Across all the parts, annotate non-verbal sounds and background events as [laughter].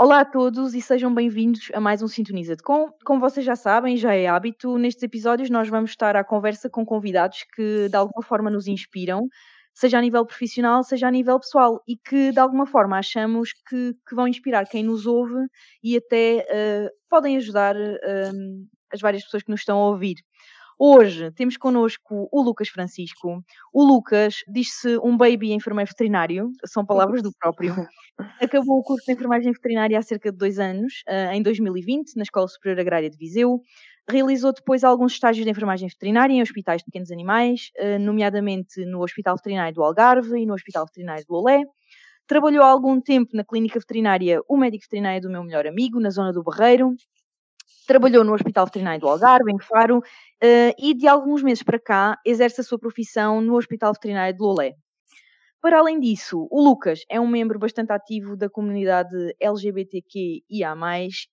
Olá a todos e sejam bem-vindos a mais um Sintoniza de Com. Como vocês já sabem, já é hábito, nestes episódios nós vamos estar à conversa com convidados que de alguma forma nos inspiram, seja a nível profissional, seja a nível pessoal, e que de alguma forma achamos que, que vão inspirar quem nos ouve e até uh, podem ajudar uh, as várias pessoas que nos estão a ouvir. Hoje temos connosco o Lucas Francisco. O Lucas diz-se um baby enfermeiro veterinário, são palavras do próprio. [laughs] Acabou o curso de enfermagem veterinária há cerca de dois anos, eh, em 2020, na Escola Superior Agrária de Viseu. Realizou depois alguns estágios de enfermagem veterinária em hospitais de pequenos animais, eh, nomeadamente no Hospital Veterinário do Algarve e no Hospital Veterinário do Lolé. Trabalhou há algum tempo na clínica veterinária O Médico Veterinário do Meu Melhor Amigo, na zona do Barreiro, trabalhou no Hospital Veterinário do Algarve, em Faro, uh, e de alguns meses para cá exerce a sua profissão no Hospital Veterinário de Lolé. Para além disso, o Lucas é um membro bastante ativo da comunidade LGBTQIA+,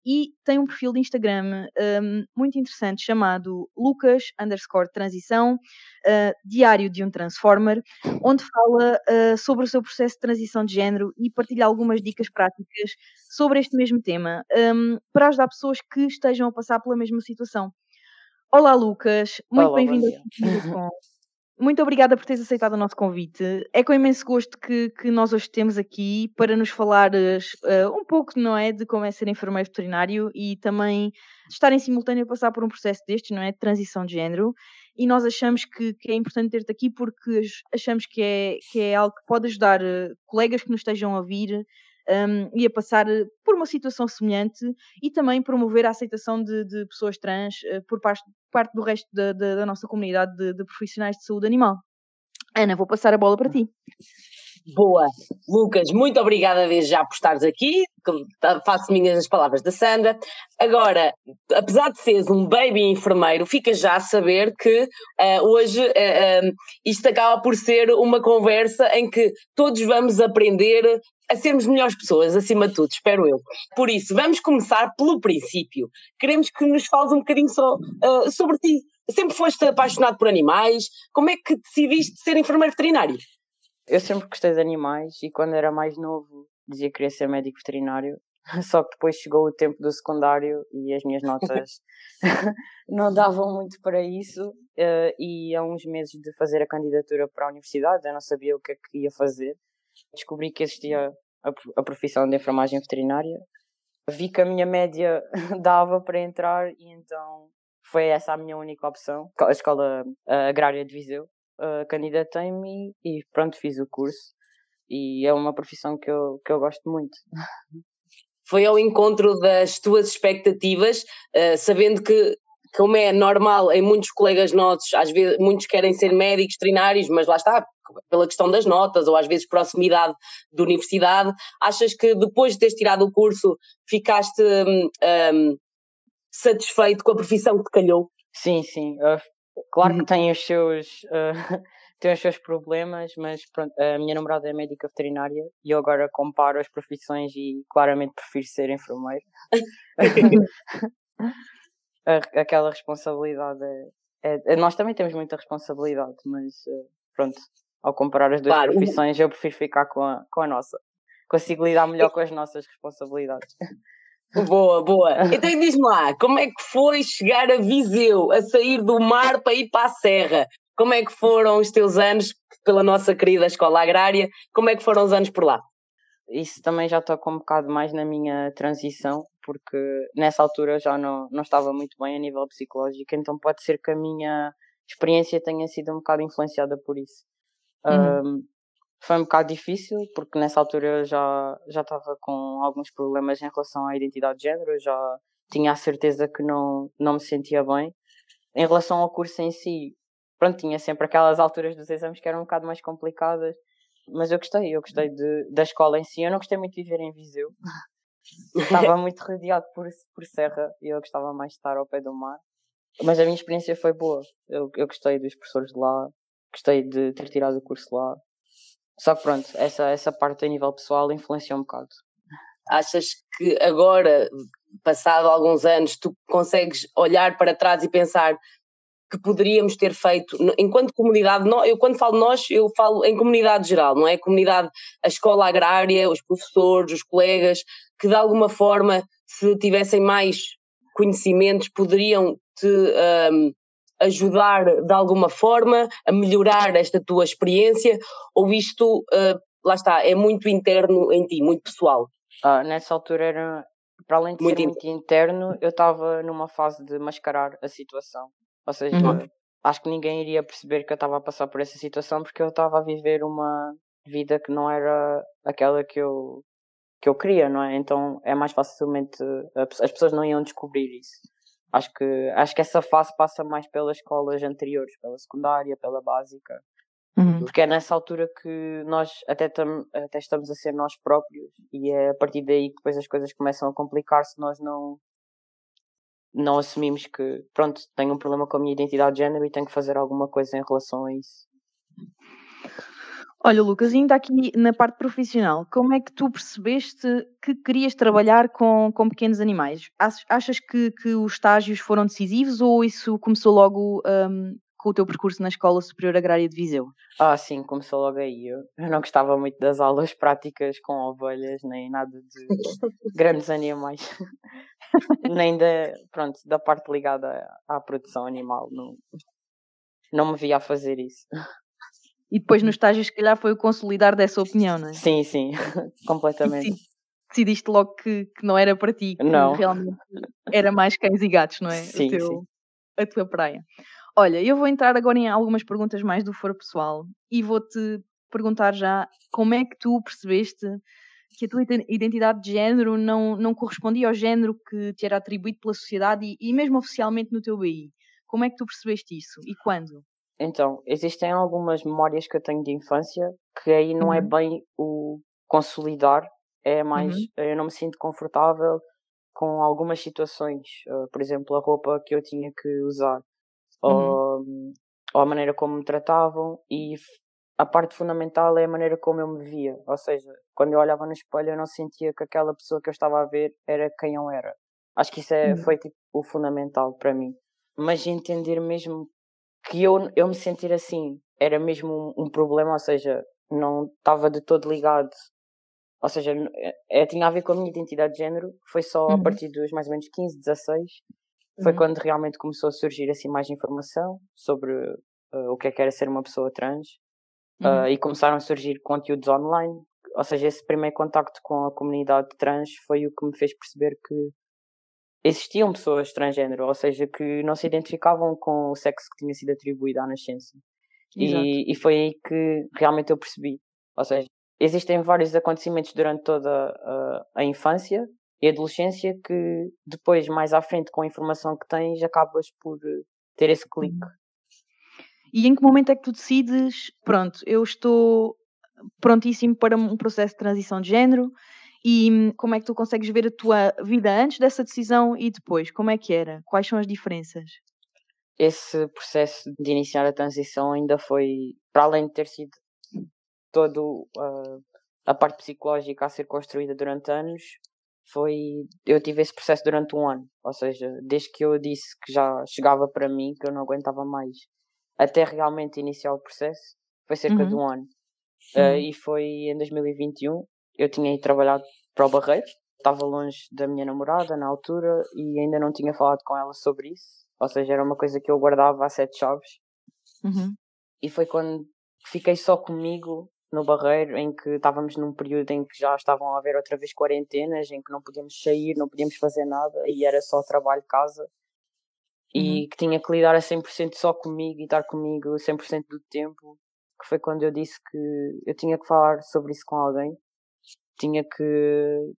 e tem um perfil de Instagram um, muito interessante chamado Lucas underscore transição, uh, diário de um transformer, onde fala uh, sobre o seu processo de transição de género e partilha algumas dicas práticas sobre este mesmo tema, um, para ajudar pessoas que estejam a passar pela mesma situação. Olá Lucas, muito bem-vindo ao [laughs] muito obrigada por teres aceitado o nosso convite. É com imenso gosto que, que nós hoje temos aqui para nos falares uh, um pouco, não é, de como é ser enfermeiro veterinário e também estar em simultâneo a passar por um processo destes, não é, de transição de género. E nós achamos que, que é importante ter-te aqui porque achamos que é, que é algo que pode ajudar uh, colegas que nos estejam a ouvir um, e a passar eh, por uma situação semelhante e também promover a aceitação de, de pessoas trans uh, por parte, parte do resto da, da, da nossa comunidade de, de, profissionais de saúde animal. Ana, vou passar a bola para ti. Boa. Lucas, muito obrigada desde já por estares aqui. Faço minhas as palavras da Sandra. Agora, apesar de seres um baby enfermeiro, fica já a saber que uh, hoje uh, uh, isto acaba por ser uma conversa em que todos vamos aprender a sermos melhores pessoas, acima de tudo, espero eu. Por isso, vamos começar pelo princípio. Queremos que nos fales um bocadinho só uh, sobre ti. Sempre foste apaixonado por animais? Como é que decidiste ser enfermeiro veterinário? Eu sempre gostei de animais e quando era mais novo dizia que queria ser médico veterinário. [laughs] Só que depois chegou o tempo do secundário e as minhas notas [laughs] não davam muito para isso. Uh, e há uns meses de fazer a candidatura para a universidade, eu não sabia o que é que ia fazer descobri que existia a, profissão de enfermagem veterinária. Vi que a minha média [laughs] dava para entrar e então foi essa a minha única opção. A escola agrária de Viseu. Uh, candidatei-me e pronto, fiz o curso. E é uma profissão que eu, que eu gosto muito. [laughs] Foi ao encontro das tuas expectativas, uh, sabendo que como é normal em muitos colegas nossos, às vezes muitos querem ser médicos, veterinários, mas lá está, pela questão das notas ou às vezes proximidade da universidade, achas que depois de teres tirado o curso ficaste um, um, satisfeito com a profissão que te calhou? Sim, sim. Uh, claro que uhum. tem os seus. [laughs] Uh, tem os seus problemas, mas pronto, a minha namorada é médica veterinária e eu agora comparo as profissões e claramente prefiro ser enfermeiro. [laughs] Aquela responsabilidade é, é, Nós também temos muita responsabilidade, mas uh, pronto, ao comparar as duas claro. profissões, eu prefiro ficar com a, com a nossa. Consigo lidar melhor com as nossas responsabilidades. [laughs] Boa, boa. [laughs] Então diz-me lá, como é que foi chegar a Viseu, a sair do mar para ir para a serra? Como é que foram os teus anos pela nossa querida escola agrária? Como é que foram os anos por lá? Isso também já toca um bocado mais na minha transição, porque nessa altura já não, não estava muito bem a nível psicológico, então pode ser que a minha experiência tenha sido um bocado influenciada por isso. Uhum. Um, foi um bocado difícil, porque nessa altura eu já, já estava com alguns problemas em relação à identidade de género, eu já tinha a certeza que não, não me sentia bem. Em relação ao curso em si, pronto, tinha sempre aquelas alturas dos exames que eram um bocado mais complicadas, mas eu gostei, eu gostei de, da escola em si. Eu não gostei muito de viver em Viseu, [laughs] estava muito rodeado por, por serra e eu gostava mais de estar ao pé do mar. Mas a minha experiência foi boa, eu, eu gostei dos professores de lá, gostei de ter tirado o curso lá. Só que pronto, essa, essa parte a nível pessoal influenciou um bocado. Achas que agora, passado alguns anos, tu consegues olhar para trás e pensar que poderíamos ter feito enquanto comunidade, eu quando falo nós, eu falo em comunidade geral, não é? Comunidade, a escola agrária, os professores, os colegas, que de alguma forma, se tivessem mais conhecimentos, poderiam te um, ajudar de alguma forma a melhorar esta tua experiência, ou isto, uh, lá está, é muito interno em ti, muito pessoal? Ah, nessa altura era, para além de muito ser muito interno, eu estava numa fase de mascarar a situação. Ou seja, uhum. acho que ninguém iria perceber que eu estava a passar por essa situação porque eu estava a viver uma vida que não era aquela que eu que eu queria, não é? Então é mais facilmente as pessoas não iam descobrir isso. Acho que acho que essa fase passa mais pelas escolas anteriores, pela secundária, pela básica. Uhum. Porque é nessa altura que nós até, tam, até estamos a ser nós próprios e é a partir daí que depois as coisas começam a complicar se nós não não assumimos que, pronto, tenho um problema com a minha identidade de género e tenho que fazer alguma coisa em relação a isso. Olha, Lucas, ainda aqui na parte profissional, como é que tu percebeste que querias trabalhar com, com pequenos animais? Achas que, que os estágios foram decisivos ou isso começou logo um, com o teu percurso na Escola Superior Agrária de Viseu? Ah, sim, começou logo aí. Eu, não gostava muito das aulas práticas com ovelhas, nem nada de [laughs] grandes animais. [laughs] nem da, pronto, da parte ligada à produção animal. Não, não me via a fazer isso. E depois no estágio, se calhar, foi o consolidar dessa opinião, não é? Sim, sim, [laughs] [laughs] completamente. E decidiste logo que, que não era para ti, que não. realmente era mais cães e gatos, não é? Sim, teu, sim. A tua praia. Olha, eu vou entrar agora em algumas perguntas mais do foro pessoal e vou-te perguntar já como é que tu percebeste que a tua identidade de género não, não correspondia ao género que te era atribuído pela sociedade e, e mesmo oficialmente no teu BI. Como é que tu percebeste isso e quando? Então, existem algumas memórias que eu tenho de infância que aí não é uhum. é bem o consolidar, é mais uhum. eu não me sinto confortável com algumas situações, uh, por exemplo, a roupa que eu tinha que usar ou, uhum. ou a maneira como me tratavam e a parte fundamental é a maneira como eu me via, ou seja, quando eu olhava no espelho eu não sentia que aquela pessoa que eu estava a ver era quem eu era. Acho que isso é, uhum. foi tipo, o fundamental para mim. Mas entender mesmo que eu, eu me sentir assim era mesmo um, um problema, ou seja, não estava de todo ligado. Ou seja, é, tinha a ver com a minha identidade de género, foi só uhum. a partir dos mais ou menos 15, 16, foi uhum. quando realmente começou a surgir assim mais informação sobre uh, o que é que era ser uma pessoa trans uhum. uh, e começaram a surgir conteúdos online. Ou seja, esse primeiro contacto com a comunidade trans foi o que me fez perceber que existiam pessoas transgênero, ou seja, que não se identificavam com o sexo que tinha sido atribuído à nascença. E, e, foi aí que realmente eu percebi. Ou seja, existem vários acontecimentos durante toda a, a infância e adolescência que depois, mais à frente, com a informação que tens, acabas por eh, ter esse clique. Uhum. E em que momento é que tu decides, pronto, eu estou prontíssimo para um processo de transição de género e hum, como é que tu consegues ver a tua vida antes dessa decisão e depois? Como é que era? Quais são as diferenças? Esse processo de iniciar a transição ainda foi, para além de ter sido todo uh, a parte psicológica a ser construída durante anos, foi eu tive esse processo durante um ano, ou seja, desde que eu disse que já chegava para mim, que eu não aguentava mais, até realmente iniciar o processo, foi cerca uhum. de um ano. Uh, e foi em 2021, eu tinha ido trabalhar para o Barreiro, estava longe da minha namorada na altura e ainda não tinha falado com ela sobre isso, ou seja, era uma coisa que eu guardava a sete chaves. Uhum. E foi quando fiquei só comigo no Barreiro, em que estávamos num período em que já estavam a haver outra vez quarentenas, em que não podíamos sair, não podíamos fazer nada e era só trabalho, casa. Uhum. E que tinha que lidar a 100% só comigo e estar comigo 100% do tempo, que foi quando eu disse que eu tinha que falar sobre isso com alguém, tinha que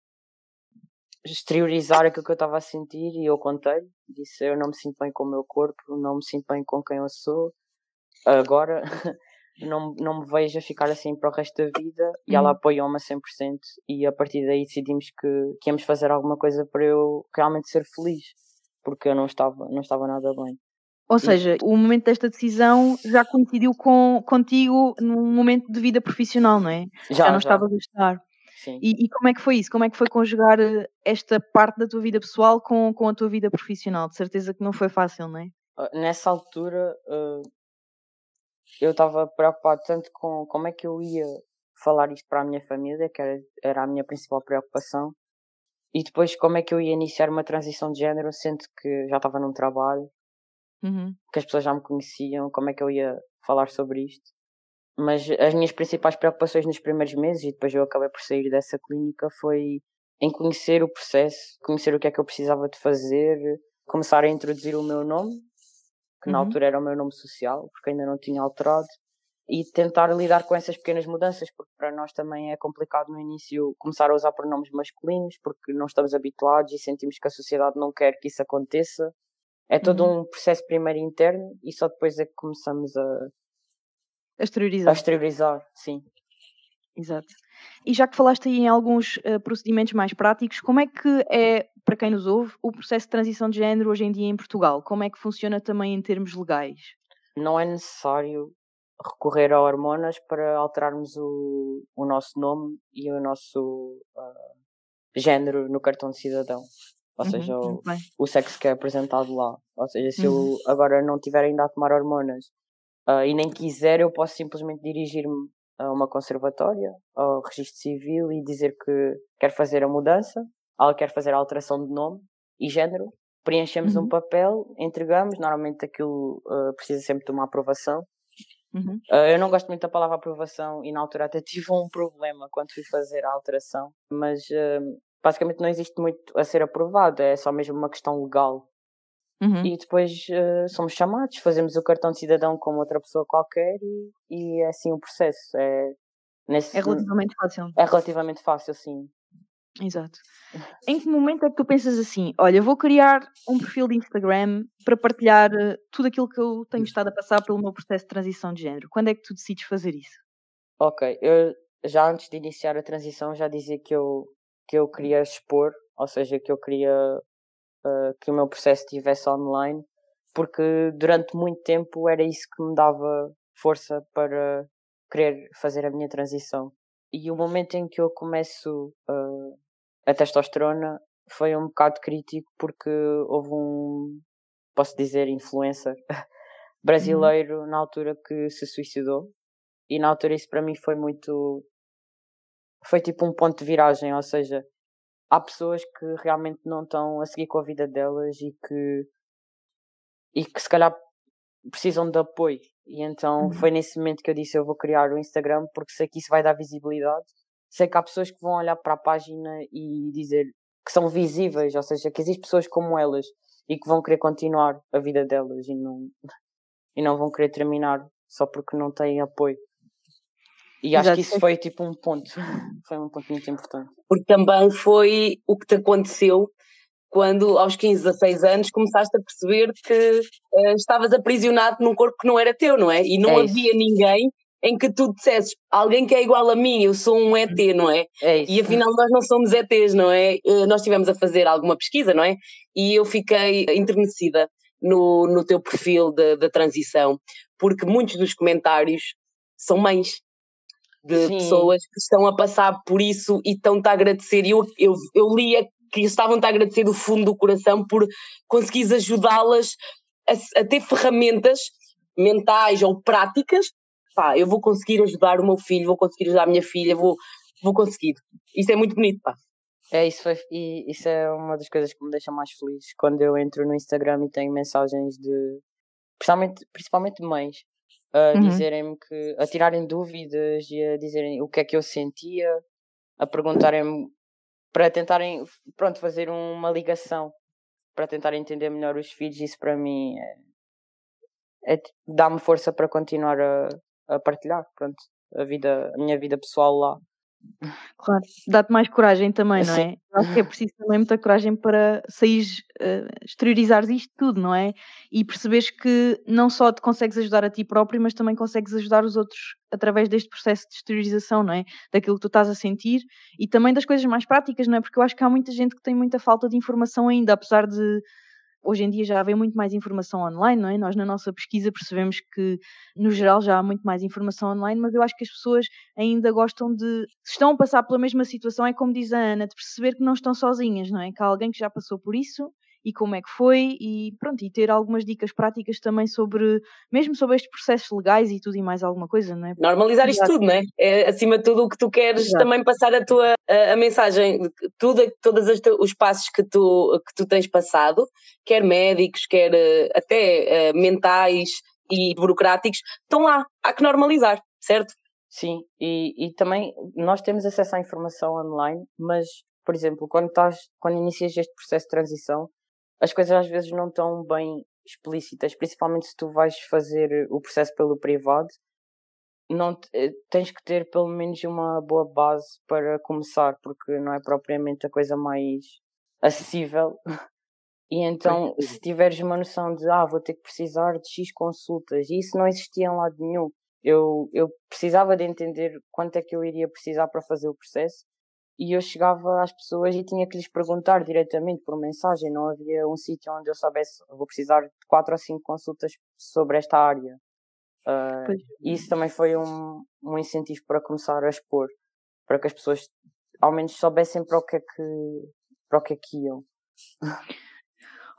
exteriorizar aquilo que eu estava a sentir e eu contei disse eu não me sinto bem com o meu corpo, não me sinto bem com quem eu sou, agora [laughs] não, não me vejo a ficar assim para o resto da vida e ela uhum. apoiou-me a 100% e a partir daí decidimos que, que íamos fazer alguma coisa para eu realmente ser feliz porque eu não estava, não estava nada bem. Ou seja, e... o momento desta decisão já coincidiu com, contigo num momento de vida profissional, não é? Já, já não já. estavas a estar. Sim. E, e, como é que foi isso? Como é que foi conjugar eh, esta parte da tua vida pessoal com, com a tua vida profissional? De certeza que não foi fácil, não é? Ah, nessa altura, uh, eu estava preocupado tanto com como é que eu ia falar isto para a minha família, que era, era a minha principal preocupação, e depois como é que eu ia iniciar uma transição de género, sendo que já estava num trabalho, uhum. que as pessoas já me conheciam, como é que eu ia falar sobre isto. Mas as minhas principais preocupações nos primeiros meses, e depois eu acabei por sair dessa clínica, foi em conhecer o processo, conhecer o que é que eu precisava de fazer, começar a introduzir o meu nome, que uhum. na altura era o meu nome social, porque ainda não tinha alterado, e tentar lidar com essas pequenas mudanças, porque para nós também é complicado no início começar a usar pronomes masculinos, porque não estamos habituados e sentimos que a sociedade não quer que isso aconteça. É todo uhum. um processo primeiro interno e só depois é que começamos a, a exteriorizar. A exteriorizar, sim. Exato. E já que falaste aí em alguns uh, procedimentos mais práticos, como é que é, para quem nos ouve, o processo de transição de género hoje em dia em Portugal? Como é que funciona também em termos legais? Não é necessário recorrer a hormonas para alterarmos o, o nosso nome e o nosso uh, género no cartão de cidadão. Ou uhum, seja, o, o, sexo que é apresentado lá. Ou seja, se uhum. eu agora não tiver ainda a tomar hormonas uh, e nem quiser, eu posso simplesmente dirigir-me a uma conservatória, ao registro civil e dizer que quer fazer a mudança, quer fazer a alteração de nome e género. Preenchemos uhum. um papel, entregamos, normalmente aquilo uh, precisa sempre de uma aprovação. Uhum. Uh, eu não gosto muito da palavra aprovação e na altura até [laughs] tive um problema quando fui fazer a alteração, mas uh, basicamente não existe muito a ser aprovado, é só mesmo uma questão legal. Uhum. E depois uh, somos chamados, fazemos o cartão de cidadão como outra pessoa qualquer e, e é assim o processo. É, nesse, é relativamente fácil. É relativamente fácil, sim. Exato. [laughs] Em que momento é que tu pensas assim: olha, vou criar um perfil de Instagram para partilhar eh, tudo aquilo que eu tenho estado a passar pelo meu processo de transição de género? Quando é que tu decides fazer isso? Ok, eu já antes de iniciar a transição já dizia que eu, que eu queria expor, ou seja, que eu queria uh, que o meu processo estivesse online, porque durante muito tempo era isso que me dava força para querer fazer a minha transição. E o momento em que eu começo uh, a testosterona foi um bocado crítico porque houve um, posso dizer, influencer [laughs] brasileiro uhum. na altura que se suicidou. E na altura isso para mim foi muito. Foi tipo um ponto de viragem, ou seja, há pessoas que realmente não estão a seguir com a vida delas e que, e que se calhar precisam de apoio. E então uhum. foi nesse momento que eu disse: eu vou criar o Instagram porque sei que isso vai dar visibilidade. Sei que há pessoas que vão olhar para a página e dizer que são visíveis, ou seja, que existem pessoas como elas e que vão querer continuar a vida delas e não, e não vão querer terminar só porque não têm apoio. E acho Exato. que isso foi tipo um ponto, foi um ponto muito importante. Porque também foi o que te aconteceu quando aos 15, 16 anos começaste a perceber que uh, estavas aprisionado num corpo que não era teu, não é? E não é havia ninguém em que tu dissesses alguém que é igual a mim, eu sou um ET, não é? é isso. E afinal nós não somos ETs, não é? Uh, nós estivemos a fazer alguma pesquisa, não é? E eu fiquei enternecida no, no teu perfil da transição, porque muitos dos comentários são mães de Sim. pessoas que estão a passar por isso e estão-te a agradecer. E eu, eu, eu lia que estavam-te a agradecer do fundo do coração por conseguires ajudá-las a, a, ter ferramentas mentais ou práticas. Pá, eu vou conseguir ajudar o meu filho, vou conseguir ajudar a minha filha, vou, vou conseguir. Isso é muito bonito, pá. É, isso, foi, e isso é uma das coisas que me deixa mais feliz quando eu entro no Instagram e tenho mensagens de principalmente, principalmente mães a uhum. dizerem-me que, a tirarem dúvidas e a dizerem o que é que eu sentia, a perguntarem-me para tentarem, pronto, fazer uma ligação para tentar entender melhor os filhos. Isso para mim é, é dá-me força para continuar a, a partilhar, pronto, a vida, a minha vida pessoal lá. Claro, dá-te mais coragem também, não é? Acho que é preciso também muita coragem para sair, uh, exteriorizares isto tudo, não é? E perceberes que não só te consegues ajudar a ti próprio, mas também consegues ajudar os outros através deste processo de exteriorização, não é? Daquilo que tu estás a sentir e também das coisas mais práticas, não é? Porque eu acho que há muita gente que tem muita falta de informação ainda, apesar de hoje em dia já há muito mais informação online, não é? Nós na nossa pesquisa percebemos que, no geral, já há muito mais informação online, mas eu acho que as pessoas ainda gostam de, se estão a passar pela mesma situação, é como diz a Ana, de perceber que não estão sozinhas, não é? Que há alguém que já passou por isso e como é que foi e pronto, e ter algumas dicas práticas também sobre, mesmo sobre estes processos legais e tudo e mais alguma coisa, não é? Normalizar isto tudo, não é? é? Acima de tudo o que tu queres Exato. também passar a tua a, a mensagem, tudo, todos os passos que tu, que tu tens passado, quer médicos, quer eh, até uh, mentais e burocráticos, estão lá, há que normalizar, certo? Sim, e, e também nós temos acesso à informação online, mas, por exemplo, quando, estás, quando inicias este processo de transição, as coisas às vezes não estão bem explícitas, principalmente se tu vais fazer o processo pelo privado, não eh, tens que ter pelo menos uma boa base para começar, porque não é propriamente a coisa mais acessível. [laughs] E então, se tiveres uma noção de ah, vou ter que precisar de X consultas, e isso não existia em lado nenhum, eu, eu precisava de entender quanto é que eu iria precisar para fazer o processo e eu chegava às pessoas e tinha que lhes perguntar diretamente por mensagem. Não havia um sítio onde eu soubesse, vou precisar de quatro ou cinco consultas sobre esta área. Uh, isso também foi um, um incentivo para começar a expor, para que as pessoas ao menos soubessem para o que é que, para o que, é que iam.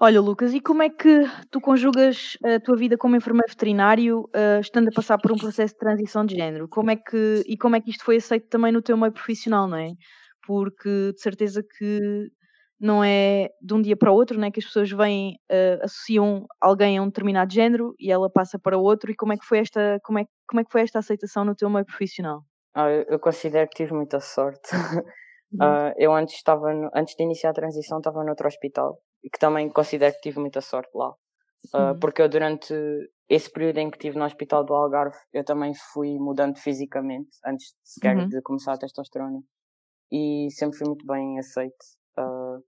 Olha, Lucas, e como é que tu conjugas a tua vida como enfermeiro veterinário, uh, estando a passar por um processo de transição de género? Como é que, e como é que isto foi aceito também no teu meio profissional, não é? Porque de certeza que não é de um dia para o outro, né, que as pessoas vêm, uh, associam alguém a um determinado género e ela passa para outro. E como é que foi esta, como é, como é que foi esta aceitação no teu meio profissional? Ah, eu considero que tive muita sorte. [laughs] Uh, eu antes estava, no, antes de iniciar a transição, estava noutro hospital e que também considero que tive muita sorte lá. Uh, porque eu durante esse período em que estive no hospital do Algarve, eu também fui mudando fisicamente, antes sequer uhum. de começar a testosterona. E sempre fui muito bem aceito. Uh,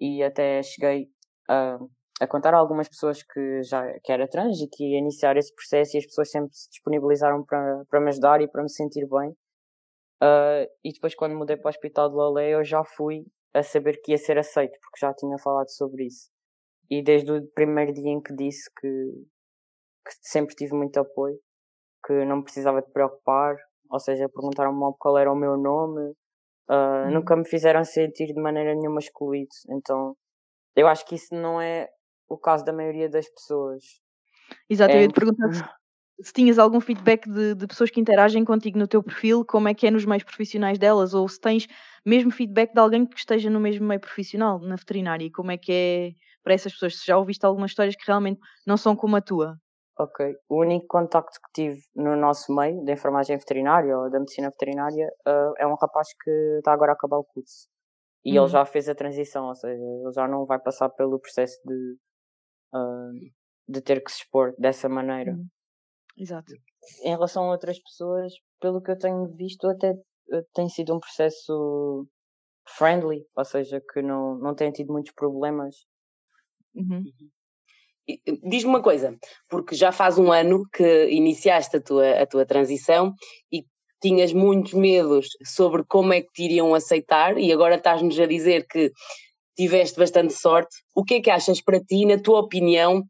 e até cheguei a, a contar a algumas pessoas que já que era trans e que ia iniciar esse processo e as pessoas sempre se disponibilizaram para, para me ajudar e para me sentir bem. Uh, e depois quando mudei para o hospital de Lolé eu já fui a saber que ia ser aceito, porque já tinha falado sobre isso. E desde o primeiro dia em que disse que, que sempre tive muito apoio, que não precisava de preocupar, ou seja, perguntaram-me qual era o meu nome, uh, nunca me fizeram sentir de maneira nenhuma excluído. Então, eu acho que isso não é o caso da maioria das pessoas. Exato, é... eu ia te perguntar se, [laughs] se tinhas algum feedback de, de, pessoas que interagem contigo no teu perfil, como é que é nos meios profissionais delas, ou se tens mesmo feedback de alguém que esteja no mesmo meio profissional, na veterinária, e como é que é para essas pessoas, se já ouviste algumas histórias que realmente não são como a tua. Ok. O único contacto que tive no nosso meio, da enfermagem veterinária ou da medicina veterinária, uh, é um rapaz que está agora a acabar o curso. E uhum. ele já fez a transição, ou seja, ele já não vai passar pelo processo de, uh, de ter que se expor dessa maneira. Uhum. Exato. Em relação a outras pessoas, pelo que eu tenho visto, até eh, tem sido um processo friendly, ou seja, que não, não tem tido muitos problemas. Uhum. Diz-me uma coisa, porque já faz um ano que iniciaste a tua, a tua transição e tinhas muitos medos sobre como é que te iriam aceitar e agora estás-nos a dizer que tiveste bastante sorte. O que é que achas para ti, na tua opinião,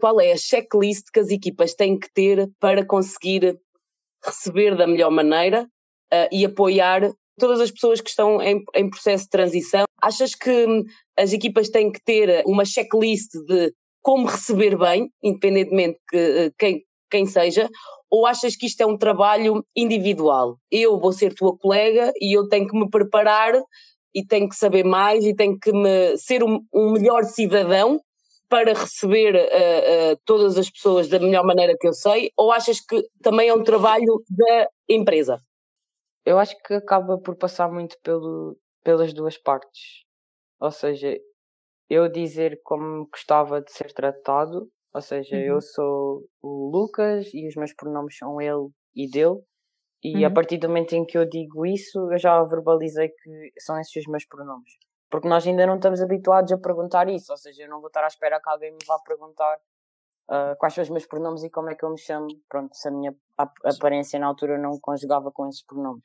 qual é a checklist que as equipas têm que ter para conseguir receber da melhor maneira uh, e apoiar todas as pessoas que estão em, em, processo de transição? Achas que hum, as equipas têm que ter uma checklist de como receber bem, independentemente de uh, quem, quem seja, ou achas que isto é um trabalho individual? Eu vou ser tua colega e eu tenho que me preparar e tenho que saber mais e tenho que me, ser um, um melhor cidadão para receber uh, uh, todas as pessoas da melhor maneira que eu sei, ou achas que também é um trabalho da empresa? Eu acho que acaba por passar muito pelo, pelas duas partes. Ou seja, eu dizer como gostava de ser tratado, ou seja, uhum. eu sou o Lucas e os meus pronomes são ele e dele, e uhum. a partir do momento em que eu digo isso, eu já verbalizei que são esses os meus pronomes. Porque nós ainda não estamos habituados a perguntar isso, ou seja, eu não vou estar à espera que alguém me vá perguntar uh, quais são os meus pronomes e como é que eu me chamo. Pronto, se a minha aparência na altura não conjugava com esses pronomes.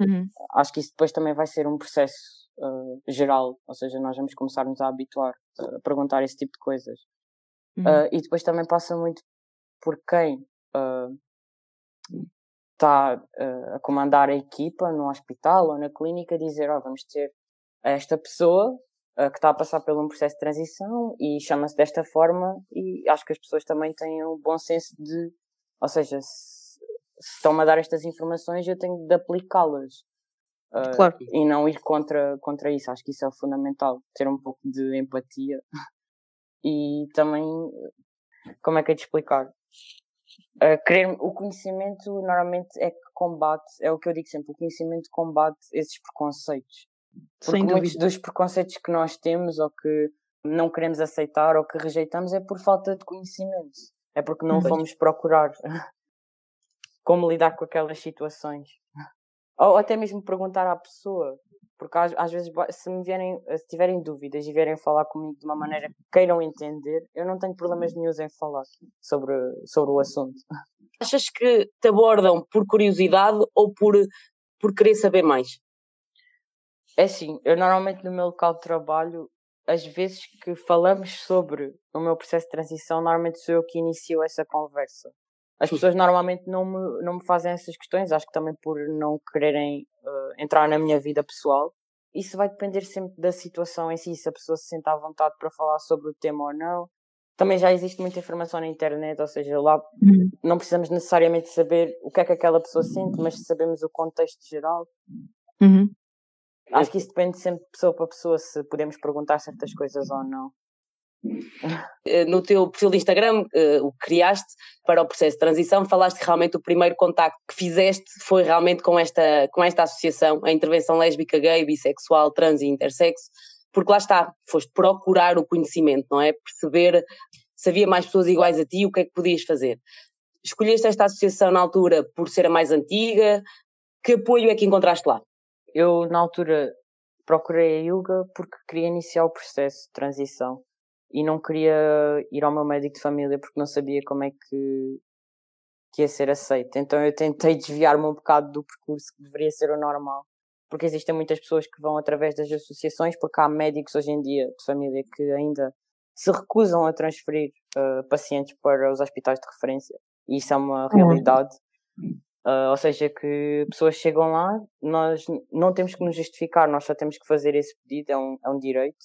Uhum. Acho que isso depois também vai ser um processo uh, geral, ou seja, nós vamos começar-nos a habituar uh, a perguntar esse tipo de coisas. Uhum. e depois também passa muito por quem está uh, a comandar a equipa no hospital ou na clínica dizer, oh, vamos ter esta pessoa que está a passar por um processo de transição e chama-se desta forma e acho que as pessoas também têm o um bom senso de, ou seja, se, se estão-me a dar estas informações eu tenho de aplicá-las. Uh, claro. E não ir contra, contra isso. Acho que isso é fundamental. Ter um pouco de empatia. [laughs] E também, como é que é de explicar? Uh, querer, o conhecimento normalmente é que combate, é o que eu digo sempre, o conhecimento combate esses preconceitos. Porque Sem muitos dúvida. dos preconceitos que nós temos ou que não queremos aceitar ou que rejeitamos é por falta de conhecimento. É porque não fomos procurar [laughs] como lidar com aquelas situações. Ou até mesmo perguntar à pessoa. Porque às, às vezes, se me vierem, se tiverem dúvidas e vierem falar comigo de uma maneira que queiram entender, eu não tenho problemas nenhum em falar sobre, sobre o assunto. Achas que te abordam por curiosidade ou por, por querer saber mais? É assim, eu normalmente no meu local de trabalho, as vezes que falamos sobre o meu processo de transição, normalmente sou eu que inicio essa conversa. As pessoas normalmente não me, não me fazem essas questões, acho que também por não quererem uh, entrar na minha vida pessoal. Isso vai depender sempre da situação em si, se a pessoa se sente à vontade para falar sobre o tema ou não. Também já existe muita informação na internet, ou seja, lá uhum. não precisamos necessariamente saber o que é que aquela pessoa sente, mas sabemos o contexto geral. Uhum. Acho que isso depende sempre de pessoa para pessoa, se podemos perguntar certas coisas ou não. Eh, no teu perfil de Instagram, uh, o que criaste para o processo de transição, falaste que realmente o primeiro contacto que fizeste foi realmente com esta, com esta associação, a intervenção lésbica, gay, bissexual, trans e intersexo, porque lá está, foste procurar o conhecimento, não é? Perceber se havia mais pessoas iguais a ti, o que é que podias fazer. Escolheste esta associação na altura por ser a mais antiga, que apoio é que encontraste lá? Eu, na altura, procurei a Yuga porque queria iniciar o processo de transição e não queria ir ao meu médico de família porque não sabia como é que, que ia ser aceito. Então eu tentei desviar-me um bocado do percurso que deveria ser o normal. Porque existem muitas pessoas que vão através das associações, porque há médicos hoje em dia de família que ainda se recusam a transferir uh, pacientes para os hospitais de referência. E isso é uma realidade. Uh, ou seja, que pessoas chegam lá, nós não temos que nos justificar, nós só temos que fazer esse pedido, é um, é um direito.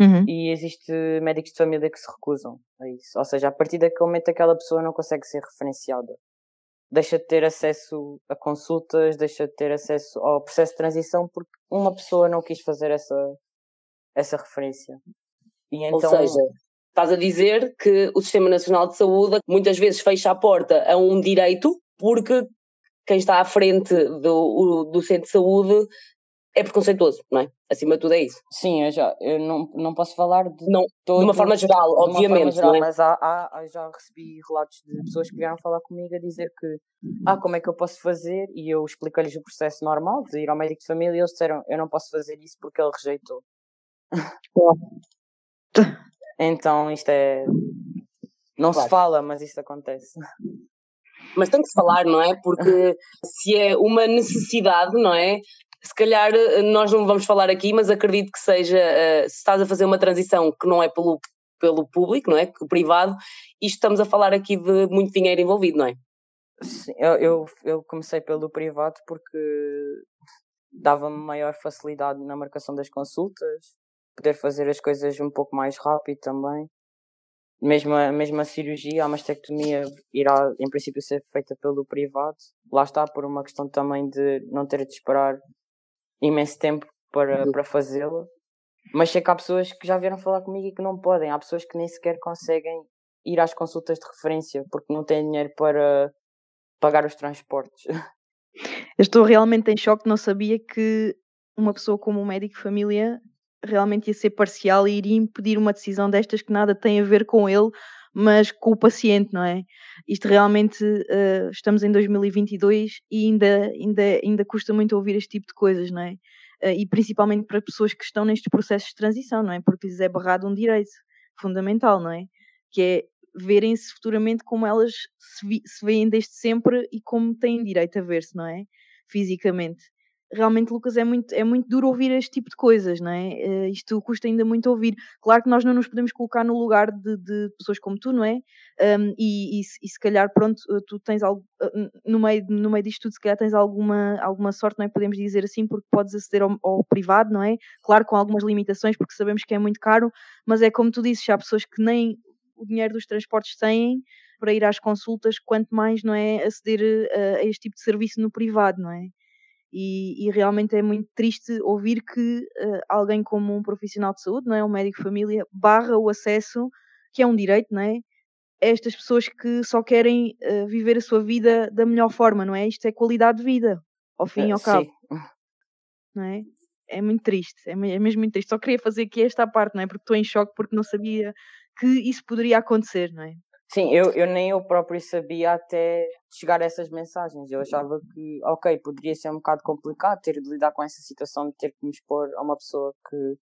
Uhum. E existe médicos de família que se recusam a isso. Ou seja, a partir daquele momento aquela pessoa não consegue ser referenciada. Deixa de ter acesso a consultas, deixa de ter acesso ao processo de transição porque uma pessoa não quis fazer essa, essa referência. E então... Ou seja, estás a dizer que o Sistema Nacional de Saúde muitas vezes fecha a porta a um direito porque quem está à frente do, do centro de saúde é preconceituoso, não é? Acima de tudo é isso. Sim, eu já eu não, não posso falar de não, todo, de uma forma geral, obviamente. Forma geral, é? Mas há, há, já recebi relatos de pessoas que vieram falar comigo a dizer que ah, como é que eu posso fazer? E eu expliquei-lhes o processo normal de ir ao médico de família e eles disseram eu não posso fazer isso porque ele rejeitou. [laughs] então isto é. Não claro. se fala, mas isto acontece. Mas tem que se falar, não é? Porque se é uma necessidade, não é? se calhar eh, nós não vamos falar aqui, mas acredito que seja, uh, se estás a fazer uma transição que não é pelo, pelo público, não é? Que o privado, isto estamos a falar aqui de muito dinheiro envolvido, não é? Sim, eu, eu, eu comecei pelo privado porque dava-me maior facilidade na marcação das consultas, poder fazer as coisas um pouco mais rápido também. Mesmo a, mesmo a cirurgia, a mastectomia irá, em princípio, ser feita pelo privado. Lá está, por uma questão também de não ter de esperar imenso tempo para, uhum. para fazê-la. Mas sei que há pessoas que já vieram falar comigo e que não podem. Há pessoas que nem sequer conseguem ir às consultas de referência porque não têm dinheiro para pagar os transportes. [laughs] Eu estou realmente em choque, não sabia que uma pessoa como um médico de família realmente ia ser parcial e iria impedir uma decisão destas que nada tem a ver com ele, mas com o paciente, não é? Isto realmente, uh, estamos em 2022 e ainda, ainda, ainda custa muito ouvir este tipo de coisas, não é? Uh, e principalmente para pessoas que estão nestes processos de transição, não é? Porque lhes é barrado um direito fundamental, não é? Que é verem-se futuramente como elas se, vi, se veem desde sempre e como têm direito a ver-se, não é? Fisicamente. Realmente, Lucas, é muito, é muito duro ouvir este tipo de coisas, não é? Uh, isto custa ainda muito ouvir. Claro que nós não nos podemos colocar no lugar de, de pessoas como tu, não é? Um, e, e, e, se calhar, pronto, eh, tu tens algo, uh, no meio, no meio disto tudo, se calhar tens alguma, alguma sorte, não é? Podemos dizer assim, porque podes aceder ao, ao, privado, não é? Claro, com algumas limitações, porque sabemos que é muito caro, mas é como tu dizes, há pessoas que nem o dinheiro dos transportes têm para ir às consultas, quanto mais, não é? Aceder a, a este tipo de serviço no privado, não é? E, e, realmente é muito triste ouvir que uh, alguém como um profissional de saúde, não é, um médico de família, barra o acesso, que é um direito, não é, a estas pessoas que só querem uh, viver a sua vida da melhor forma, não é? Isto é qualidade de vida, ao fim e ao cabo. Não é? É muito triste, é, é mesmo muito triste. Só queria fazer aqui esta parte, não é? Porque estou em choque porque não sabia que isso poderia acontecer, não é? Sim, eu, eu nem eu próprio sabia até chegar a essas mensagens. Eu achava que, ok, poderia ser um bocado complicado ter de lidar com essa situação de ter que me expor a uma pessoa que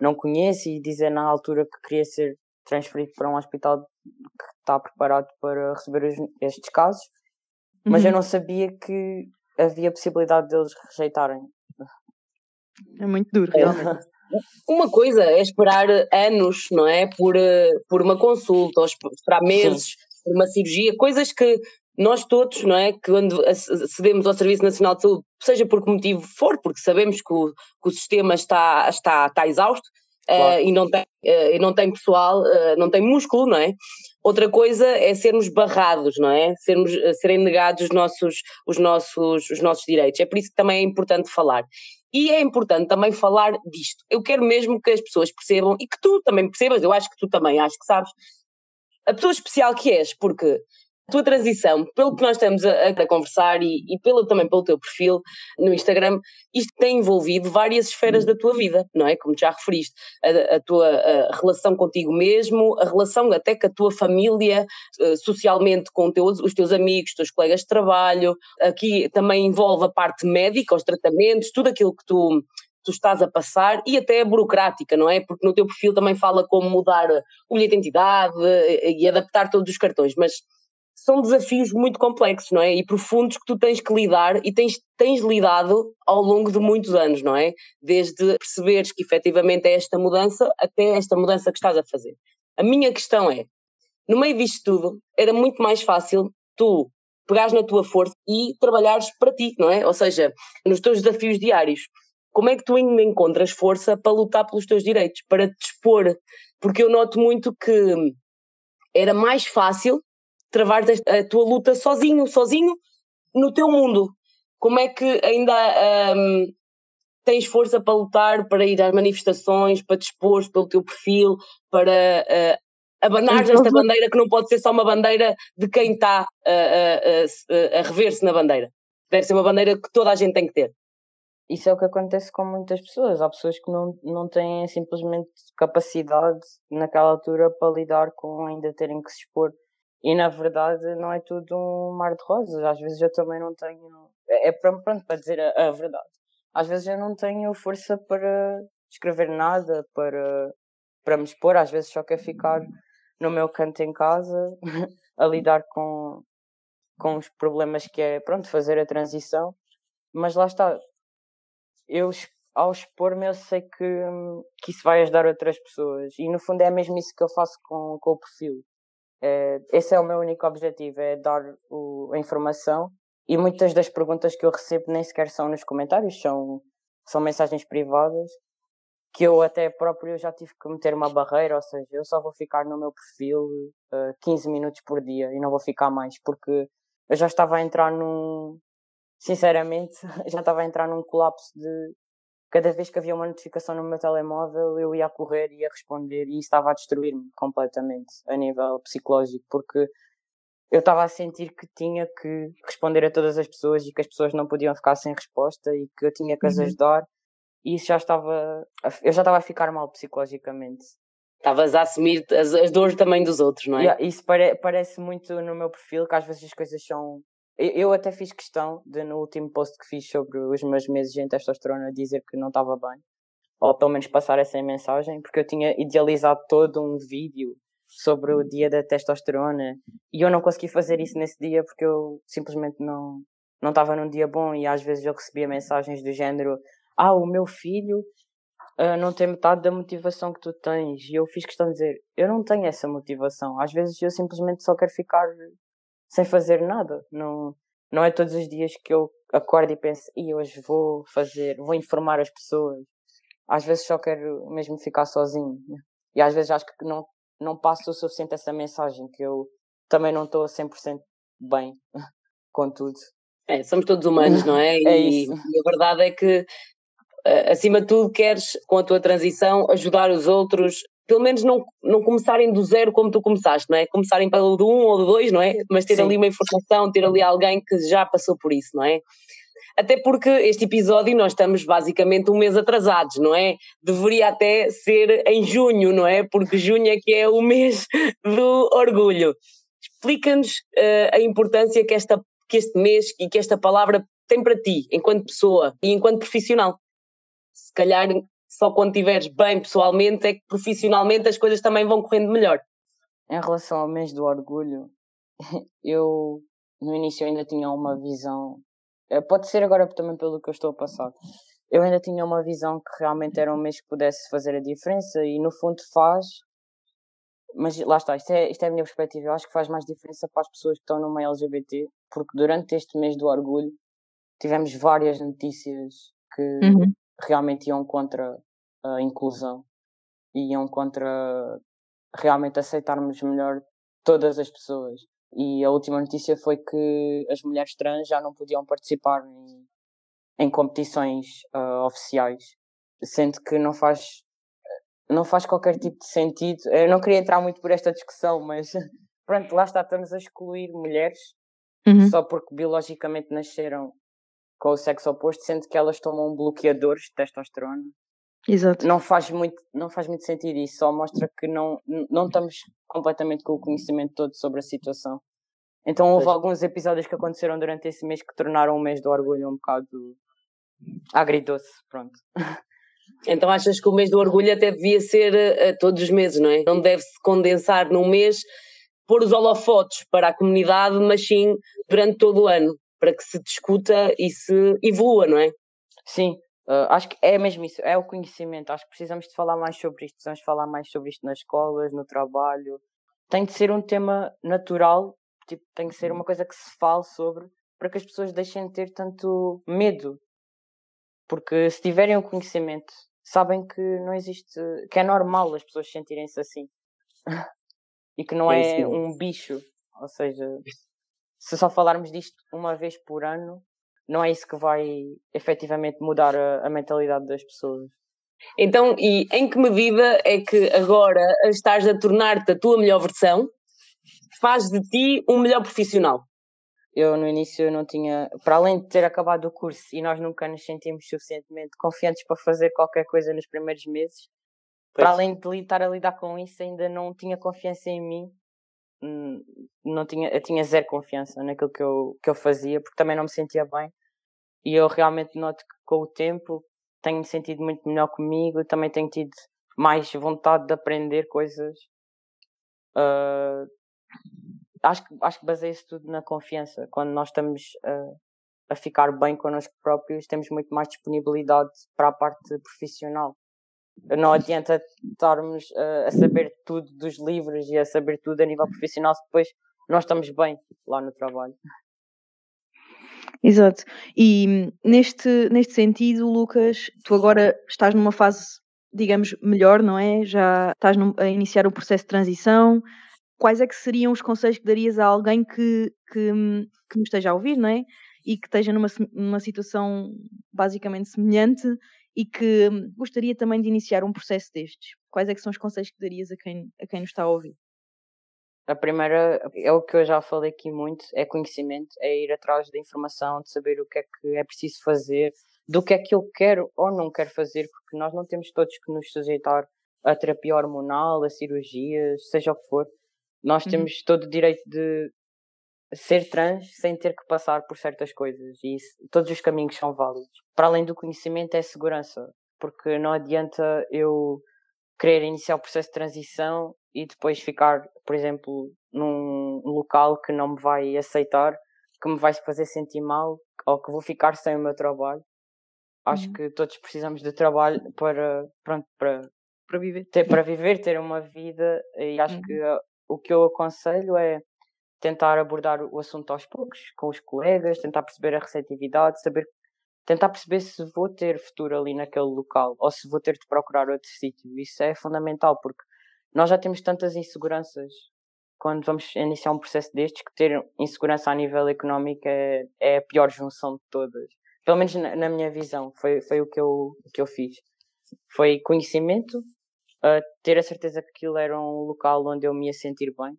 não conheço e dizer na altura que queria ser transferido para um hospital que está preparado para receber os, estes casos, mas uhum. eu não sabia que havia possibilidade deles rejeitarem. É muito duro, realmente. Uma coisa é esperar anos, não é? Por, eh, por uma consulta, ou esperar meses Sim. por uma cirurgia, coisas que nós todos, não é? Que quando acedemos ao Serviço Nacional de Saúde, seja por que motivo for, porque sabemos que o, que o sistema está, está, está exausto claro. uh, e, não tem, uh, e não tem pessoal, uh, não tem músculo, não é? Outra coisa é sermos barrados, não é? Sermos, serem negados os nossos, os, nossos, os nossos direitos. É por isso que também é importante falar. E é importante também falar disto. Eu quero mesmo que as pessoas percebam e que tu também percebas, eu acho que tu também, acho que sabes, a pessoa especial que és, porque a tua transição, pelo que nós estamos a, a conversar e, e, pelo, também pelo teu perfil no Instagram, isto tem envolvido várias esferas da tua vida, não é? Como já referiste, a, a tua a relação contigo mesmo, a relação até com a tua família, uh, socialmente com teus, os teus amigos, os teus colegas de trabalho, aqui também envolve a parte médica, os tratamentos, tudo aquilo que tu tu estás a passar e até a burocrática, não é? Porque no teu perfil também fala como mudar o bilhete de identidade eh, e adaptar todos os cartões, mas são desafios muito complexos, não é? E profundos que tu tens que lidar e tens, tens lidado ao longo de muitos anos, não é? Desde perceberes que efetivamente é esta mudança até esta mudança que estás a fazer. A minha questão é, no meio disto tudo, era muito mais fácil tu pegares na tua força e trabalhares para ti, não é? Ou seja, nos teus desafios diários. Como é que tu ainda encontras força para lutar pelos teus direitos, para te expor? Porque eu noto muito que era mais fácil travar a tua luta sozinho, sozinho no teu mundo. Como é que ainda um, tens força para lutar, para ir às manifestações, para te expor pelo teu perfil, para uh, abanar esta bandeira que não pode ser só uma bandeira de quem está a, a, a, a rever-se na bandeira. Deve ser uma bandeira que toda a gente tem que ter. Isso é o que acontece com muitas pessoas. Há pessoas que não, não têm simplesmente capacidade naquela altura para lidar com ainda terem que se expor e na verdade não é tudo um mar de rosas. Às vezes eu também não tenho. É, é pronto, para dizer a, a, verdade. Às vezes eu não tenho força para escrever nada, para, para me expor. Às vezes só quero ficar no meu canto em casa [laughs] a lidar com, com os problemas que é, pronto, fazer a transição. Mas lá está. Eu, ao expor-me, eu sei que, que isso vai ajudar outras pessoas. E no fundo é mesmo isso que eu faço com, com o perfil é, esse é o meu único objetivo, é dar o, a informação e muitas das perguntas que eu recebo nem sequer são nos comentários, são, são mensagens privadas que eu até próprio já tive que meter uma barreira, ou seja, eu só vou ficar no meu perfil uh, 15 minutos por dia e não vou ficar mais, porque eu já estava a entrar num, sinceramente, [laughs] já estava a entrar num colapso de cada vez que havia uma notificação no meu telemóvel, eu ia correr e ia responder e isso estava a destruir-me completamente a nível psicológico, porque eu estava a sentir que tinha que responder a todas as pessoas e que as pessoas não podiam ficar sem resposta e que eu tinha que as uhum. ajudar e isso já estava eu já estava a ficar mal psicologicamente estavas a assumir as, as dores também dos outros, não é? Yeah, isso pare, parece muito no meu perfil, que às vezes as coisas são eu até fiz questão de, no último post que fiz sobre os meus meses em testosterona, dizer que não estava bem. Ou pelo menos passar essa mensagem, porque eu tinha idealizado todo um vídeo sobre o dia da testosterona e eu não consegui fazer isso nesse dia porque eu simplesmente não, não estava num dia bom e às vezes eu recebia mensagens do género: Ah, o meu filho uh, não tem metade da motivação que tu tens. E eu fiz questão de dizer: Eu não tenho essa motivação. Às vezes eu simplesmente só quero ficar sem fazer nada. Não, não é todos os dias que eu acordo e penso: E hoje vou fazer, vou informar as pessoas. Às vezes só quero mesmo ficar sozinho. E às vezes acho que não, não passo o suficiente essa mensagem, que eu também não estou 100% bem [laughs] com tudo. É, somos todos humanos, não é? [laughs] é e, isso. e a verdade é que, acima de tudo, queres, com a tua transição, ajudar os outros, pelo menos não, não começarem do zero como tu começaste, não é? Começarem pelo do um ou do dois, não é? Mas ter Sim. ali uma informação, ter ali alguém que já passou por isso, não é? Até porque este episódio nós estamos basicamente um mês atrasados, não é? Deveria até ser em junho, não é? Porque junho é que é o mês do orgulho. Explica-nos uh, a importância que, esta, que este mês e que esta palavra tem para ti, enquanto pessoa e enquanto profissional. Se calhar só quando estiveres bem pessoalmente é que profissionalmente as coisas também vão correndo melhor. Em relação ao mês do orgulho, [laughs] eu no início ainda tinha uma visão eh, pode ser agora também pelo que eu estou a passar. Eu ainda tinha uma visão que realmente era um mês que pudesse fazer a diferença e no fundo faz, mas lá está, isto é, isto é a minha perspectiva. Eu acho que faz mais diferença para as pessoas que estão no meio LGBT, porque durante este mês do orgulho tivemos várias notícias que uhum. realmente iam contra a inclusão e iam contra realmente aceitarmos melhor todas as pessoas. E a última notícia foi que as mulheres trans já não podiam participar em, em competições uh, oficiais, sendo que não faz não faz qualquer tipo de sentido. Eu não queria entrar muito por esta discussão, mas [laughs] pronto, lá está, estamos a excluir mulheres uhum. só porque biologicamente nasceram com o sexo oposto, sendo que elas tomam bloqueadores de testosterona Exato. Não faz muito, não faz muito sentido isso, só mostra que não, não estamos completamente com o conhecimento todo sobre a situação. Então houve alguns episódios que aconteceram durante esse mês que tornaram o mês do orgulho um bocado agridoce, pronto. [laughs] Então achas que o mês do orgulho até devia ser uh, todos os meses, não é? Não deve-se condensar num mês, pôr os holofotes para a comunidade, mas sim durante todo o ano, para que se discuta e se evolua, não é? Sim, Uh, acho que é mesmo isso, é o conhecimento. Acho que precisamos de falar mais sobre isto, precisamos falar mais sobre isto nas escolas, no trabalho. Tem de ser um tema natural, tipo, tem de ser uma coisa que se fale sobre, para que as pessoas deixem de ter tanto medo. Porque se tiverem o conhecimento, sabem que não existe, que é normal as pessoas sentirem-se assim. [laughs] e que não é, é um bicho. Ou seja, se só falarmos disto uma vez por ano, não é isso que vai efetivamente mudar a, a mentalidade das pessoas. Então, e em que medida é que agora estás a tornar-te a tua melhor versão faz de ti um melhor profissional? Eu no início não tinha, para além de ter acabado o curso e nós nunca nos sentimos suficientemente confiantes para fazer qualquer coisa nos primeiros meses, pois. para além de estar a lidar com isso, ainda não tinha confiança em mim não tinha, eu tinha zero confiança naquilo que eu, que eu fazia, porque também não me sentia bem. E eu realmente noto que com o tempo tenho me sentido muito melhor comigo, também tenho tido mais vontade de aprender coisas. Uh, acho, que, acho que baseia-se tudo na confiança. Quando nós estamos uh, a ficar bem connosco próprios, temos muito mais disponibilidade para a parte profissional. Não adianta estarmos uh, a saber tudo dos livros e a saber tudo a nível profissional se depois nós estamos bem lá no trabalho. Exato. E neste, neste sentido, Lucas, tu agora estás numa fase, digamos, melhor, não é? Já estás a iniciar o processo de transição. Quais é que seriam os conselhos que darias a alguém que, que, que me esteja a ouvir, não é? E que esteja numa, numa situação basicamente semelhante e que gostaria também de iniciar um processo destes. Quais é que são os conselhos que darias a quem, a quem nos está a ouvir? A primeira é o que eu já falei aqui muito, é conhecimento, é ir atrás da informação, de saber o que é que é preciso fazer, do que é que eu quero ou não quero fazer, porque nós não temos todos que nos sujeitar a terapia hormonal, a cirurgias, seja o que for. Nós uhum. temos todo o direito de ser trans sem ter que passar por certas coisas e isso, todos os caminhos são válidos. Para além do conhecimento é segurança, porque não adianta eu querer iniciar o processo de transição e depois ficar, por exemplo, num local que não me vai aceitar que me vai fazer sentir mal ou que vou ficar sem o meu trabalho. Acho uhum. que todos precisamos de trabalho para, pronto, para, para viver. Ter, para viver, ter uma vida e acho uhum. que uh, o que eu aconselho é tentar abordar o assunto aos poucos, com os colegas, tentar perceber a receptividade, saber tentar perceber se vou ter futuro ali naquele local ou se vou ter de procurar outro sítio. Isso é fundamental porque nós já temos tantas inseguranças quando vamos iniciar um processo destes que ter insegurança a nível económico é, é a pior junção de todas. Pelo menos na, na minha visão, foi, foi o que eu, que eu fiz. Foi conhecimento, uh, ter a certeza que aquilo era um local onde eu me ia sentir bem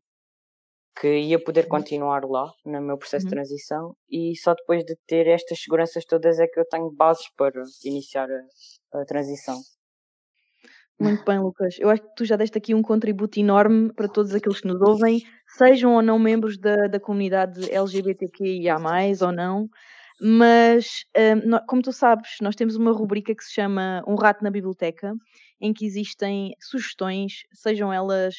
que ia poder uhum. continuar lá no meu processo uhum. de transição e só depois de ter estas seguranças todas é que eu tenho bases para iniciar a, a transição. Muito bem, Lucas. Eu acho que tu já deste aqui um contributo enorme para todos aqueles que nos ouvem, [laughs] sejam ou não membros da, da comunidade LGBTQIA, ou não. Mas, um, como tu sabes, nós temos uma rubrica que se chama Um Rato na Biblioteca, em que existem sugestões, sejam elas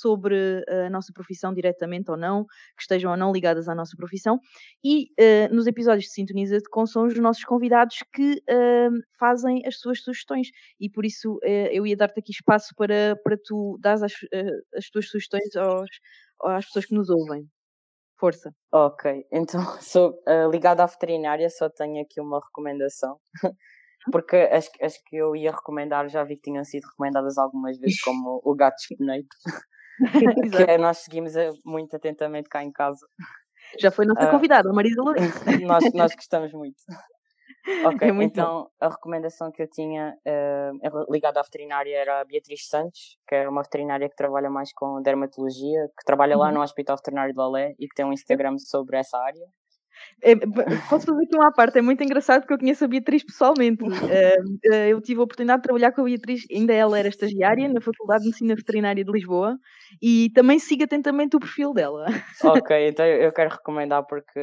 sobre a nossa profissão diretamente ou não, que estejam ou não ligadas à nossa profissão, e nos episódios de Sintoniza-te com são os nossos convidados que fazem as suas sugestões, e por isso eu ia dar-te aqui espaço para, para tu dar as, as tuas sugestões aos, às pessoas que nos ouvem. Força. Ok, [laughs] então sou uh, ligada à veterinária, só tenho aqui uma recomendação [laughs] porque as, as que eu ia recomendar já vi que tinham sido recomendadas algumas vezes, como o Gato Espeneito, [laughs] que é, nós seguimos muito atentamente cá em casa. Já foi nossa uh, convidada, a Marisa Lourenço. nós, nós gostamos muito. Ok, é então bom. a recomendação que eu tinha uh, ligada à veterinária era a Beatriz Santos, que é uma veterinária que trabalha mais com dermatologia, que trabalha uhum. lá no Hospital Veterinário de Lolé e que tem um Instagram sobre essa área. É, posso fazer aqui uma parte, é muito engraçado porque eu conheço a Beatriz pessoalmente. Uh, [laughs] eu tive a oportunidade de trabalhar com a Beatriz, ainda ela era estagiária na Faculdade de Medicina Veterinária de Lisboa e também sigo atentamente o perfil dela. Ok, então eu quero recomendar porque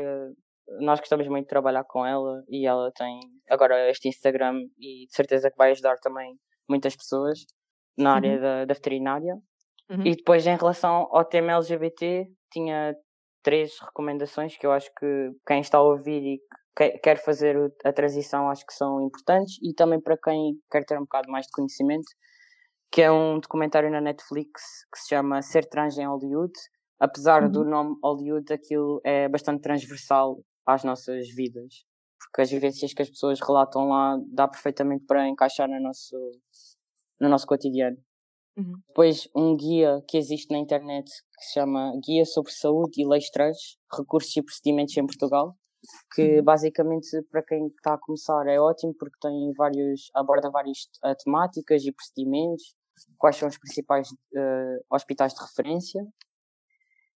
nós gostamos muito de trabalhar com ela e ela tem agora este Instagram e de certeza que vai ajudar também muitas pessoas na área uhum. da, da, veterinária. Uhum. E depois, em relação ao tema LGBT, tinha três recomendações que eu acho que quem está a ouvir e que quer fazer a transição acho que são importantes e também para quem quer ter um bocado mais de conhecimento, que é um documentário na Netflix que se chama Ser Trans em Hollywood. Apesar uhum. do nome Hollywood, aquilo é bastante transversal às nossas vidas, porque as vivências que as pessoas relatam lá dá perfeitamente para encaixar no nosso, no nosso cotidiano. Uhum. Depois, um guia que existe na internet que se chama Guia sobre Saúde e Leis Trans, Recursos e Procedimentos em Portugal, que uhum. basicamente para quem está a começar é ótimo porque tem vários, aborda várias uh, temáticas e procedimentos, quais são os principais uh, hospitais de referência.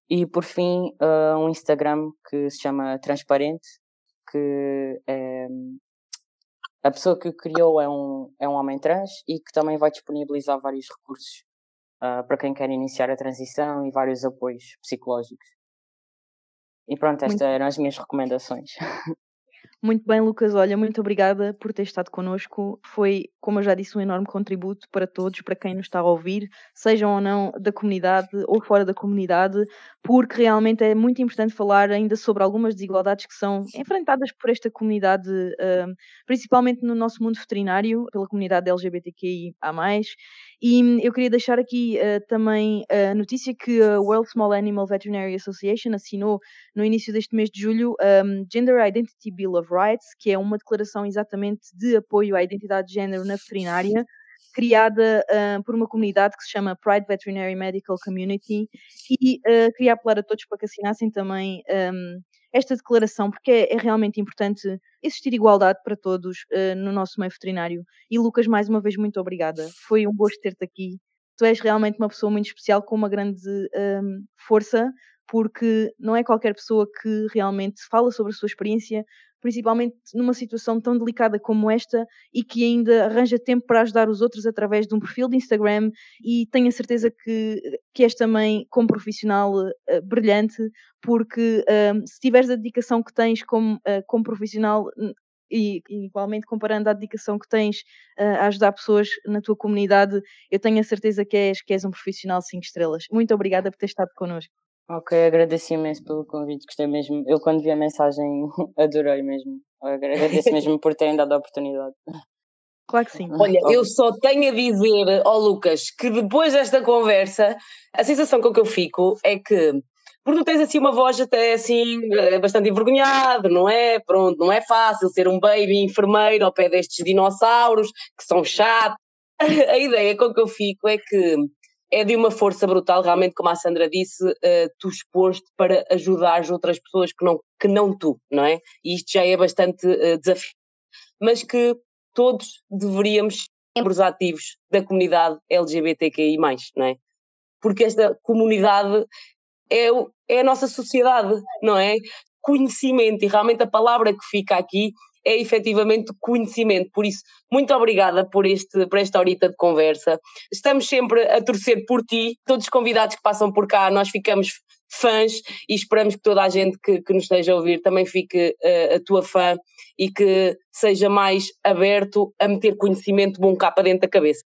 E por fim, uh, um Instagram que se chama Transparente, que é, a pessoa que o criou é um, é um homem trans e que também vai disponibilizar vários recursos uh, para quem quer iniciar a transição e vários apoios psicológicos. E pronto, estas eram as minhas recomendações. [laughs] Muito bem, Lucas. Olha, muito obrigada por ter estado connosco. Foi, como eu já disse, um enorme contributo para todos, para quem nos está a ouvir, sejam ou não da comunidade ou fora da comunidade, porque realmente é muito importante falar ainda sobre algumas desigualdades que são enfrentadas por esta comunidade, uh, principalmente no nosso mundo veterinário, pela comunidade LGBTQIA. E eu queria deixar aqui uh, também a notícia que a World Small Animal Veterinary Association assinou no início deste mês de julho um, Gender Identity Bill of Rights, que é uma declaração exatamente de apoio à identidade de género na veterinária, criada uh, por uma comunidade que se chama Pride Veterinary Medical Community, e uh, queria apelar a todos para que assinassem também um, esta declaração, porque é, é, realmente importante existir igualdade para todos uh, no nosso meio veterinário. E Lucas, mais uma vez, muito obrigada. Foi um gosto ter-te aqui. Tu és realmente uma pessoa muito especial, com uma grande um, força, porque não é qualquer pessoa que realmente fala sobre a sua experiência, principalmente numa situação tão delicada como esta e que ainda arranja tempo para ajudar os outros através de um perfil de Instagram e tenho a certeza que, que és também como profissional uh, brilhante, porque uh, se tiveres a dedicação que tens como, uh, como profissional e, igualmente comparando a dedicação que tens uh, a ajudar pessoas na tua comunidade, eu tenho a certeza que és, que és um profissional 5 estrelas. Muito obrigada por ter estado connosco. Ok, agradeço imenso pelo convite, gostei mesmo. Eu quando vi a mensagem [laughs] adorei mesmo. agradeço [laughs] mesmo por terem dado a oportunidade. Claro que sim. Olha, eu só tenho a dizer ao Lucas que depois desta conversa, a sensação com que eu fico é que porque tu tens assim uma voz até assim eh, bastante envergonhado, não é? Pronto, não é fácil ser um baby enfermeiro ao pé destes dinossauros que são chatos. [laughs] A ideia com que eu fico é que é de uma força brutal, realmente, como a Sandra disse, uh, tu exposte para ajudar as outras pessoas que não, que não tu, não é? E isto já é bastante uh, desafio. Mas que todos deveríamos membros ativos da comunidade LGBTQI, não é? Porque esta comunidade é, é a nossa sociedade, não é? Conhecimento, e realmente a palavra que fica aqui é efetivamente conhecimento. Por isso, muito obrigada por, este, por esta horita de conversa. Estamos sempre a torcer por ti, todos os convidados que passam por cá, nós ficamos fãs e esperamos que toda a gente que, que nos esteja a ouvir também fique uh, a tua fã e que seja mais aberto a meter conhecimento bom cá para dentro da cabeça.